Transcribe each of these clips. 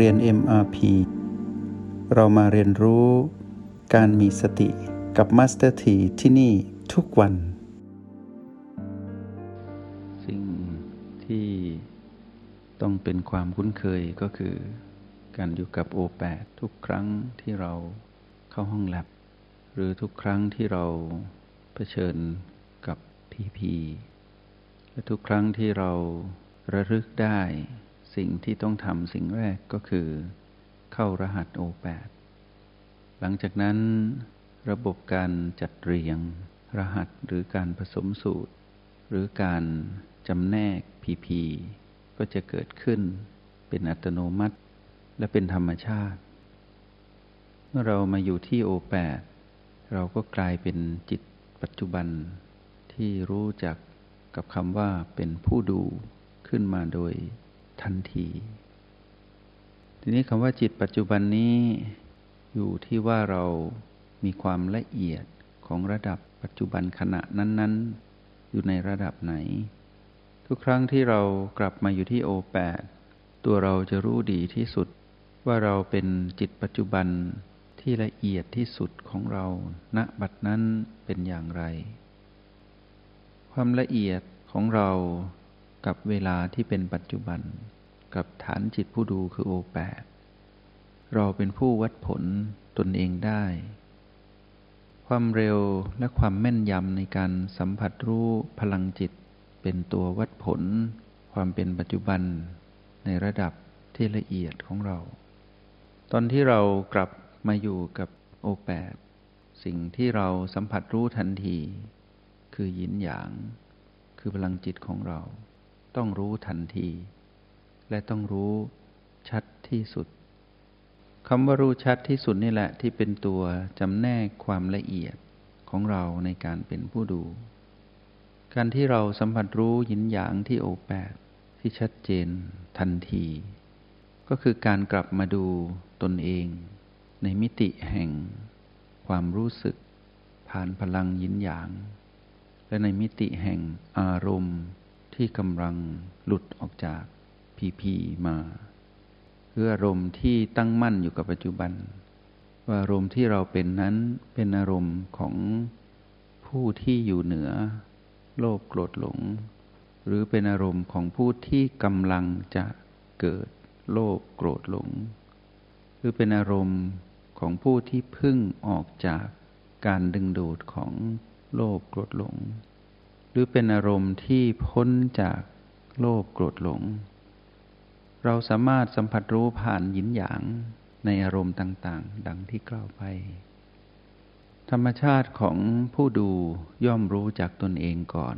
เรียน MRP เรามาเรียนรู้การมีสติกับ Master T ที่ที่นี่ทุกวัน สิ่งที่ต้องเป็นความคุ้นเคยก็คือการอยู่กับโอแปดทุกครั้งที่เราเข้าห้องแลบ หรือทุกครั้งที่เราเผชิญกับพีพีและทุกครั้งที่เราระลึกได้ สิ่งที่ต้องทำสิ่งแรกก็คือ เข้ารหัส O8 หลังจากนั้น ระบบการจัดเรียง รหัสหรือการผสมสูตร หรือการจำแนก PP ก็จะเกิดขึ้นเป็นอัตโนมัติ และเป็นธรรมชาติ เมื่อเรามาอยู่ที่ O8 เราก็กลายเป็นจิตปัจจุบันที่รู้จักกับคำว่าเป็นผู้ดูขึ้นมาโดย ทันที ทีนี้คำว่าจิตปัจจุบันนี้อยู่ที่ว่าเรามีความละเอียดของระดับปัจจุบันขณะนั้น ๆ อยู่ในระดับไหน ทุกครั้งที่เรากลับมาอยู่ที่โอแปดตัวเราจะรู้ดีที่สุด ว่าเราเป็นจิตปัจจุบันที่ละเอียดที่สุดของเราณบัดนั้นเป็นอย่างไร ความละเอียดของเรา กับเวลาที่เป็นปัจจุบัน กับฐานจิตผู้ดูคือโอแปดเราเป็นผู้วัดผลตนเองได้ ความเร็วและความแม่นยำในการสัมผัสรู้พลังจิต เป็นตัววัดผล ความเป็นปัจจุบัน ในระดับที่ละเอียดของเรา ตอนที่เรากลับมาอยู่กับโอแปดสิ่งที่เราสัมผัสรู้ทันที คือยินหยาง คือพลังจิตของเรา ต้องรู้ทันที และต้องรู้ชัดที่สุดคำว่ารู้ชัดที่สุดนี่แหละที่เป็นตัวจำแนกความละเอียดของเราในการเป็นผู้ดู การที่เราสัมผัสรู้ยินหยางที่โอแปดที่ชัดเจนทันที ก็คือการกลับมาดูตนเอง ในมิติแห่ง ความรู้สึก ผ่านพลังยินหยาง และในมิติแห่งอารมณ์ ที่กำลังหลุดออกจากพีพีมาคืออารมณ์ที่ตั้งมั่นอยู่กับปัจจุบัน ว่าอารมณ์ที่เราเป็นนั้นเป็นอารมณ์ของผู้ที่อยู่เหนือ โลภโกรธหลง หรือเป็นอารมณ์ของผู้ที่กำลังจะเกิดโลภโกรธหลง หรือเป็นอารมณ์ของผู้ที่พึ่งออกจากการดึงดูดของโลภโกรธหลง หรือเป็นอารมณ์ที่พ้นจากโลภโกรธหลง เราสามารถสัมผัสรู้ผ่านยินหยางในอารมณ์ต่างๆ ดังที่กล่าวไป ธรรมชาติของผู้ดูย่อมรู้จักตนเองก่อน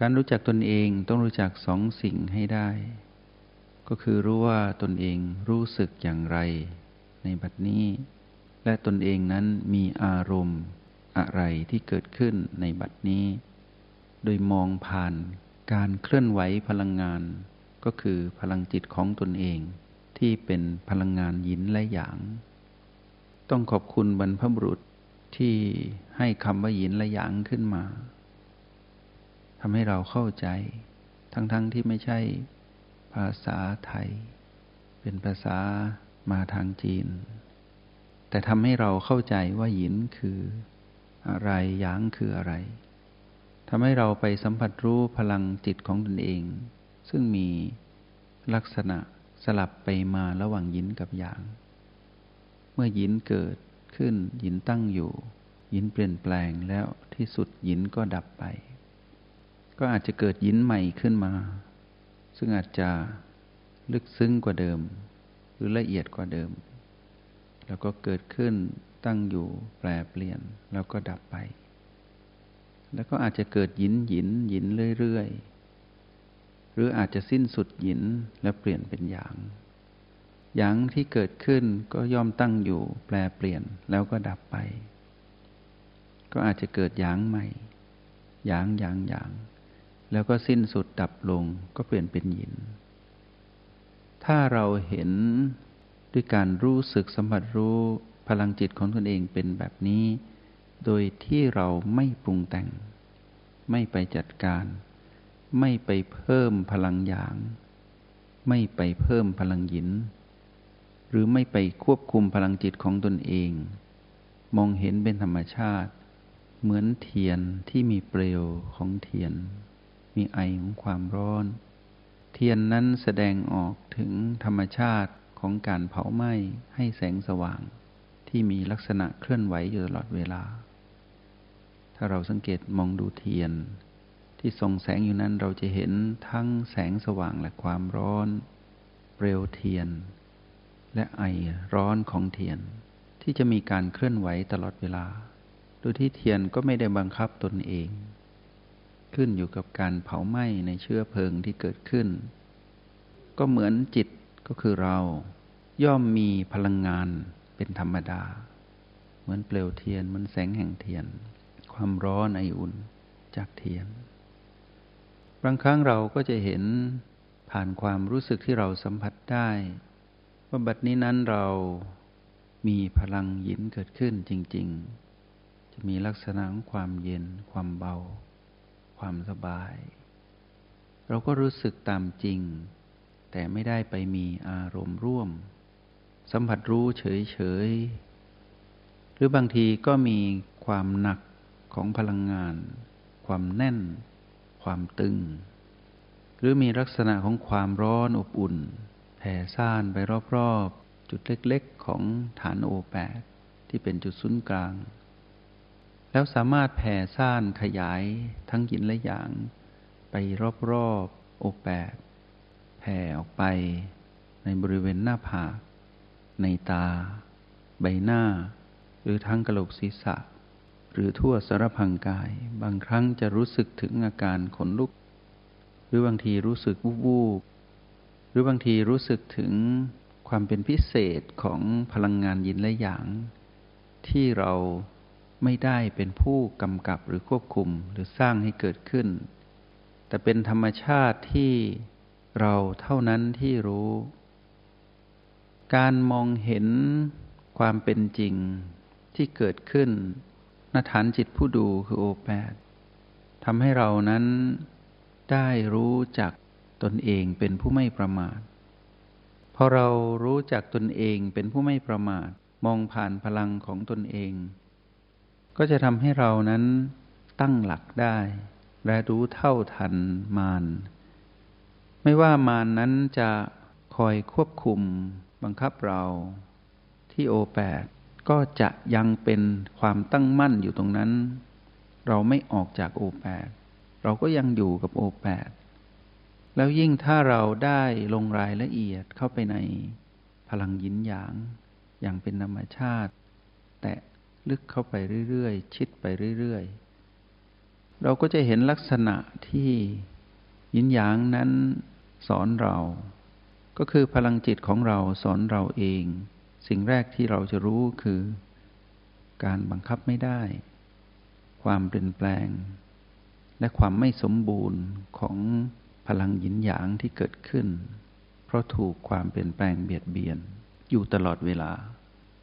การรู้จักตนเองต้องรู้จักสองสิ่งให้ได้ ก็คือรู้ว่าตนเองรู้สึกอย่างไร ในบัดนี้ และตนเองนั้นมีอารมณ์อะไรที่เกิดขึ้นในบัดนี้ โดยมองผ่านการเคลื่อนไหวพลังงาน ก็คือพลังจิตของตนเอง ที่เป็นพลังงานหยินและหยาง ต้องขอบคุณบรรพบุรุษที่ให้คำว่าหยินและหยางขึ้นมาทำให้เราเข้าใจ ทั้งๆทที่ไม่ใช่ภาษาไทย เป็นภาษามาทางจีน แต่ทำให้เราเข้าใจว่าหยินคืออะไรหยางคืออะไร ทำให้เราไปสัมผัสรู้พลังจิตของตนเอง ซึ่งมีลักษณะสลับไปมาระหว่างยินกับหยาง เมื่อยินเกิดขึ้นยินตั้งอยู่ ยินเปลี่ยนแปลงแล้วที่สุดยินก็ดับไป ก็อาจจะเกิดยินใหม่ขึ้นมา ซึ่งอาจจะลึกซึ้งกว่าเดิม หรือละเอียดกว่าเดิม แล้วก็เกิดขึ้นตั้งอยู่แปรเปลี่ยนแล้วก็ดับไป แล้วก็อาจจะเกิดหยินหยินหยินเรื่อยๆ หรืออาจจะสิ้นสุดหยินแล้วเปลี่ยนเป็นหยางหยางที่เกิดขึ้นก็ย่อมตั้งอยู่แปลเปลี่ยนแล้วก็ดับไป ก็อาจจะเกิดหยางใหม่หยางหยางหยาง แล้วก็สิ้นสุดดับลงก็เปลี่ยนเป็นหยิน ถ้าเราเห็นด้วยการรู้สึกสัมผัสรู้พลังจิตของตนเองเป็นแบบนี้ โดยที่เราไม่ปรุงแต่ง ไม่ไปจัดการ ไม่ไปเพิ่มพลังหยาง ไม่ไปเพิ่มพลังหยิน หรือไม่ไปควบคุมพลังจิตของตนเอง มองเห็นเป็นธรรมชาติ เหมือนเทียนที่มีเปลวของเทียน มีไอของความร้อน เทียนนั้นแสดงออกถึงธรรมชาติของการเผาไหม้ให้แสงสว่างที่มีลักษณะเคลื่อนไหวอยู่ตลอดเวลา ถ้าเราสังเกตมองดูเทียน ที่ส่องแสงอยู่นั้นเราจะเห็นทั้งแสงสว่างและความร้อน เปลวเทียน และไอร้อนของเทียน ที่จะมีการเคลื่อนไหวตลอดเวลา โดยที่เทียนก็ไม่ได้บังคับตนเอง ขึ้นอยู่กับการเผาไหม้ในเชื้อเพลิงที่เกิดขึ้น ก็เหมือนจิตก็คือเรา ย่อมมีพลังงานเป็นธรรมดา เหมือนเปลวเทียนเหมือนแสงแห่งเทียน ความร้อนไออุ่นจากเทียน บางครั้งเราก็จะเห็นผ่านความรู้สึกที่เราสัมผัสได้ ว่าบัดนี้นั้นเรามีพลังหยินเกิดขึ้นจริง ๆ จะมีลักษณะของความเย็น ความเบา ความสบาย เราก็รู้สึกตามจริง แต่ไม่ได้ไปมีอารมณ์ร่วม สัมผัสรู้เฉย ๆ หรือบางทีก็มีความหนัก ของพลังงาน ความแน่น ความตึง หรือมีลักษณะของความร้อนอบอุ่นแผ่ซ่านไปรอบๆ จุดเล็กๆ ของฐานโอแปดที่เป็นจุดศูนย์กลาง แล้วสามารถแผ่ซ่านขยายทั้งหินและหยาง ไปรอบๆ โอแปดแผ่ออกไปในบริเวณหน้าผาก ในตา ใบหน้า หรือทั้งกระโหลกศีรษะ หรือทั่วสารพังกาย บางครั้งจะรู้สึกถึงอาการขนลุก หรือบางทีรู้สึกวูบวูบหรือบางทีรู้สึกถึงความเป็นพิเศษของพลังงานยินและหยาง ที่เราไม่ได้เป็นผู้กำกับหรือควบคุมหรือสร้างให้เกิดขึ้น แต่เป็นธรรมชาติที่เราเท่านั้นที่รู้ การมองเห็นความเป็นจริงที่เกิดขึ้น นฐานจิตผู้ดูคือโอแปดทำให้เรานั้นได้รู้จักตนเองเป็นผู้ไม่ประมาทพอเรารู้จักตนเองเป็นผู้ไม่ประมาท มองผ่านพลังของตนเอง ก็จะทำให้เรานั้นตั้งหลักได้ และรู้เท่าทันมารไม่ว่ามารนนั้นจะคอยควบคุมบังคับเราที่โอแปด ก็จะยังเป็นความตั้งมั่นอยู่ตรงนั้น เราไม่ออกจากโอแปดเราก็ยังอยู่กับโอแปดแล้วยิ่งถ้าเราได้ลงรายละเอียดเข้าไปในพลังยินหยาง อย่างเป็นธรรมชาติ แตะลึกเข้าไปเรื่อยๆ ชิดไปเรื่อยๆ เราก็จะเห็นลักษณะที่ยินหยางนั้นสอนเรา ก็คือพลังจิตของเราสอนเราเอง สิ่งแรกที่เราจะรู้คือ การบังคับไม่ได้ ความเปลี่ยนแปลง และความไม่สมบูรณ์ของพลังหยินหยางที่เกิดขึ้น เพราะถูกความเปลี่ยนแปลงเบียดเบียน อยู่ตลอดเวลา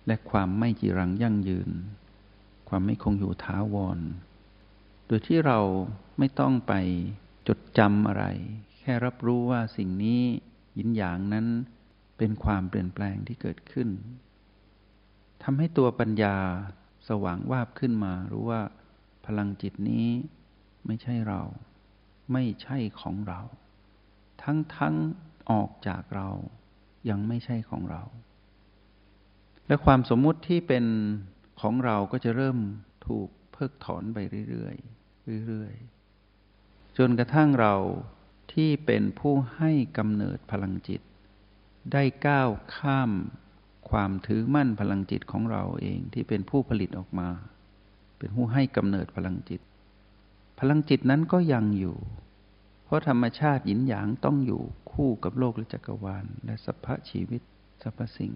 และความไม่จีรังยั่งยืน ความไม่คงอยู่ท้าวร โดยที่เราไม่ต้องไปจดจำอะไร แค่รับรู้ว่าสิ่งนี้ยินหยางนั้น เป็นความเปลี่ยนแปลงที่เกิดขึ้นทำให้ตัวปัญญาสว่างวาบขึ้นมา รู้ว่าพลังจิตนี้ไม่ใช่เรา ไม่ใช่ของเรา ทั้งทั้งออกจากเรา ยังไม่ใช่ของเรา และความสมมุติที่เป็นของเราก็จะเริ่มถูกเพิกถอนไปเรื่อยๆเรื่อยๆจนกระทั่งเราที่เป็นผู้ให้กำเนิดพลังจิต ได้ก้าวข้ามความถือมั่นพลังจิตของเราเองที่เป็นผู้ผลิตออกมา เป็นผู้ให้กำเนิดพลังจิต พลังจิตนั้นก็ยังอยู่ เพราะธรรมชาติหยินหยางต้องอยู่คู่กับโลกและจักรวาล และสรรพชีวิตสรรพสิ่ง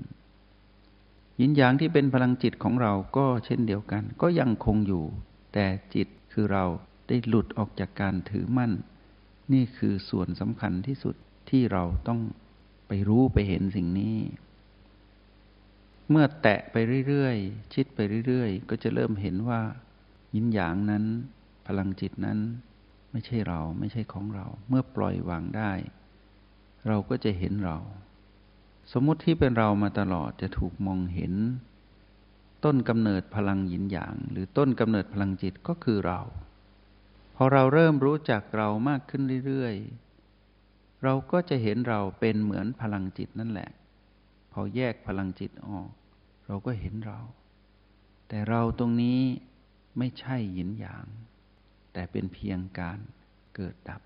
หยินหยางที่เป็นพลังจิตของเราก็เช่นเดียวกัน ก็ยังคงอยู่ แต่จิตคือเราได้หลุดออกจากการถือมั่น นี่คือส่วนสำคัญที่สุดที่เราต้อง ไปรู้ไปเห็นสิ่งนี้ เมื่อแตะไปเรื่อยๆ ชิดไปเรื่อยๆ ก็จะเริ่มเห็นว่า ยินหยางนั้น พลังจิตนั้น ไม่ใช่เราไม่ใช่ของเรา เมื่อปล่อยวางได้ เราก็จะเห็นเรา สมมุติที่เป็นเรามาตลอดจะถูกมองเห็น ต้นกำเนิดพลังหยินหยาง หรือต้นกำเนิดพลังจิตก็คือเรา พอเราเริ่มรู้จักเรามากขึ้นเรื่อยๆ เราก็จะเห็นเราเป็นเหมือนพลังจิตนั่นแหละ พอแยกพลังจิตออก เราก็เห็นเรา แต่เราตรงนี้ไม่ใช่หยินหยาง แต่เป็นเพียงการเกิดดับ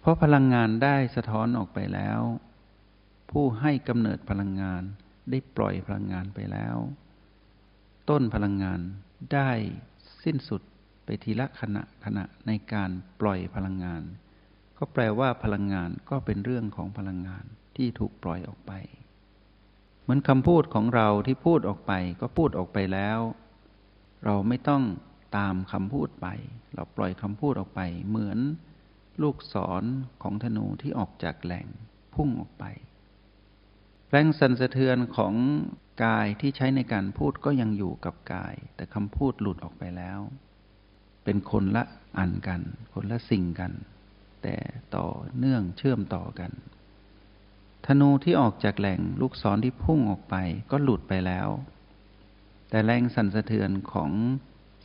เพราะพลังงานได้สะท้อนออกไปแล้ว ผู้ให้กำเนิดพลังงานได้ปล่อยพลังงานไปแล้ว ต้นพลังงานได้สิ้นสุดไปทีละขณะขณะในการปล่อยพลังงาน ก็แปลว่าพลังงานก็เป็นเรื่องของพลังงานที่ถูกปล่อยออกไป เหมือนคำพูดของเราที่พูดออกไป ก็พูดออกไปแล้ว เราไม่ต้องตามคำพูดไป เราปล่อยคำพูดออกไป เหมือนลูกศรของธนูที่ออกจากแหล่งพุ่งออกไป แรงสั่นสะเทือนของกายที่ใช้ในการพูดก็ยังอยู่กับกาย แต่คำพูดหลุดออกไปแล้ว เป็นคนละอันกัน คนละสิ่งกัน แต่ต่อเนื่องเชื่อมต่อกัน ธนูที่ออกจากแหล่งลูกศรที่พุ่งออกไปก็หลุดไปแล้ว แต่แรงสั่นสะเทือนของ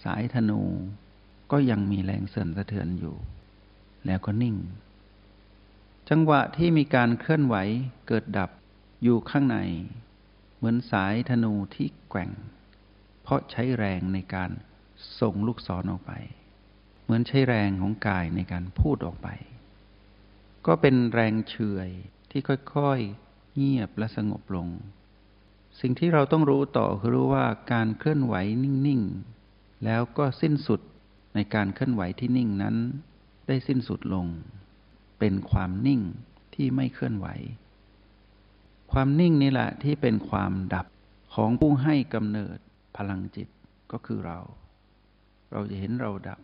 สายธนู ก็ยังมีแรงสั่นสะเทือนอยู่ แล้วก็นิ่ง จังหวะที่มีการเคลื่อนไหวเกิดดับอยู่ข้างใน เหมือนสายธนูที่แกว่ง เพราะใช้แรงในการส่งลูกศรออกไป เหมือนใช้แรงของกายในการพูดออกไป ก็เป็นแรงเฉยที่ค่อยๆ เงียบและสงบลง สิ่งที่เราต้องรู้ต่อคือรู้ว่าการเคลื่อนไหวนิ่งๆ แล้วก็สิ้นสุดในการเคลื่อนไหวที่นิ่งนั้น ได้สิ้นสุดลง เป็นความนิ่งที่ไม่เคลื่อนไหว ความนิ่งนี่แหละที่เป็นความดับของผู้ให้กำเนิดพลังจิตก็คือเรา เราจะเห็นเราดับ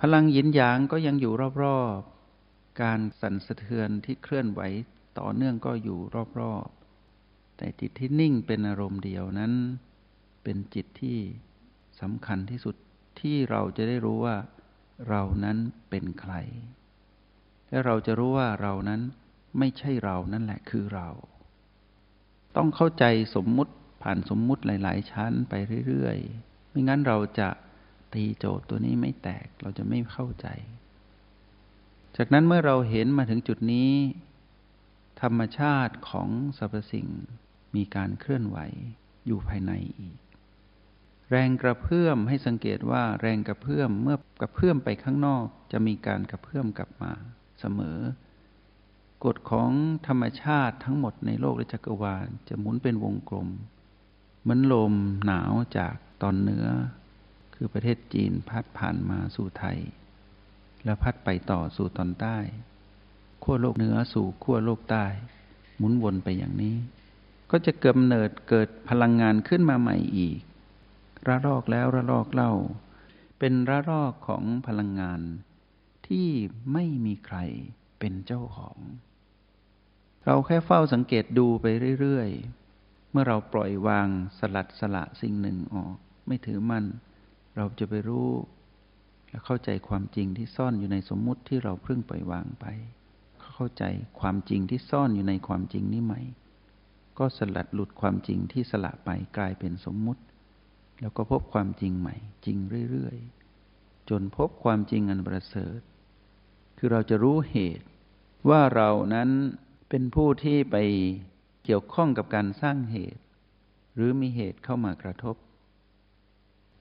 พลังหยินหยางก็ยังอยู่รอบๆ การสั่นสะเทือนที่เคลื่อนไหวต่อเนื่องก็อยู่รอบๆ แต่จิตที่นิ่งเป็นอารมณ์เดียวนั้น เป็นจิตที่สำคัญที่สุดที่เราจะได้รู้ว่า เรานั้นเป็นใคร และเราจะรู้ว่าเรานั้นไม่ใช่เรานั่นแหละคือเรา ต้องเข้าใจสมมุติผ่านสมมุติหลาย ๆ ชั้นไปเรื่อยๆ ไม่งั้นเราจะ ตีโจทย์ตัวนี้ไม่แตกเราจะไม่เข้าใจ จากนั้นเมื่อเราเห็นมาถึงจุดนี้ ธรรมชาติของสรรพสิ่งมีการเคลื่อนไหวอยู่ภายในอีก แรงกระเพื่อมให้สังเกตว่าแรงกระเพื่อมเมื่อกระเพื่อมไปข้างนอก จะมีการกระเพื่อมกลับมาเสมอ กฎของธรรมชาติทั้งหมดในโลกและจักรวาลจะหมุนเป็นวงกลม เหมือนลมหนาวจากตอนเหนือ คือประเทศจีนพัดผ่านมาสู่ไทย แล้วพัดไปต่อสู่ตอนใต้ขั้วโลกเหนือสู่ขั้วโลกใต้ หมุนวนไปอย่างนี้ ก็จะเกิดเนิดเกิดพลังงานขึ้นมาใหม่อีก ระลอกแล้วระลอกเล่า เป็นระลอกของพลังงาน ที่ไม่มีใครเป็นเจ้าของ เราแค่เฝ้าสังเกตดูไปเรื่อย ๆ เมื่อเราปล่อยวางสลัดสละสิ่งหนึ่งออก ไม่ถือมัน เราจะไปรู้และเข้าใจความจริงที่ซ่อนอยู่ในสมมุติที่เราเพิ่งปล่อยวางไป เข้าใจความจริงที่ซ่อนอยู่ในความจริงนี้ใหม่ ก็สลัดหลุดความจริงที่สละไปกลายเป็นสมมุติ แล้วก็พบความจริงใหม่ จริงเรื่อยๆ จนพบความจริงอันประเสริฐ คือเราจะรู้เหตุ ว่าเรานั้นเป็นผู้ที่ไปเกี่ยวข้องกับการสร้างเหตุ หรือมีเหตุเข้ามากระทบ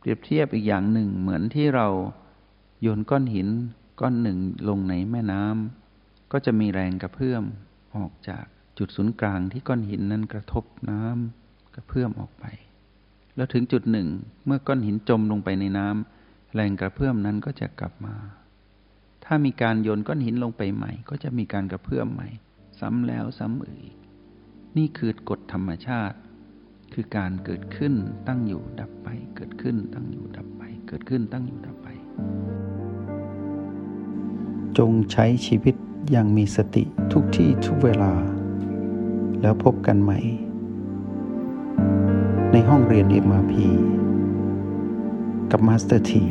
รียบเทียบอีกอย่างหนึ่งเหมือนที่เราโยนก้อนหินก้อนหนึ่งลงในแม่น้ำก็จะมีแรงกระเพื่อมออกจากจุดศูนย์กลางที่ก้อนหินนั้นกระทบน้ำกระเพื่อมออกไป แล้วถึงจุดหนึ่งเมื่อก้อนหินจมลงไปในน้ำแรงกระเพื่อมนั้นก็จะกลับมา ถ้ามีการโยนก้อนหินลงไปใหม่ ก็จะมีการกระเพื่อมใหม่ ซ้ำแล้วซ้ำอีก นี่คือกฎธรรมชาติ คือการเกิดขึ้นตั้งอยู่ดับไป ดขึ้นตั้งอยู่ดับไป เกิดขึ้นตั้งอยู่ดับไป จงใช้ชีวิตอย่างมีสติทุกที่ทุกเวลา แล้วพบกันใหม่ ในห้องเรียน MRP กับมาสเตอร์ที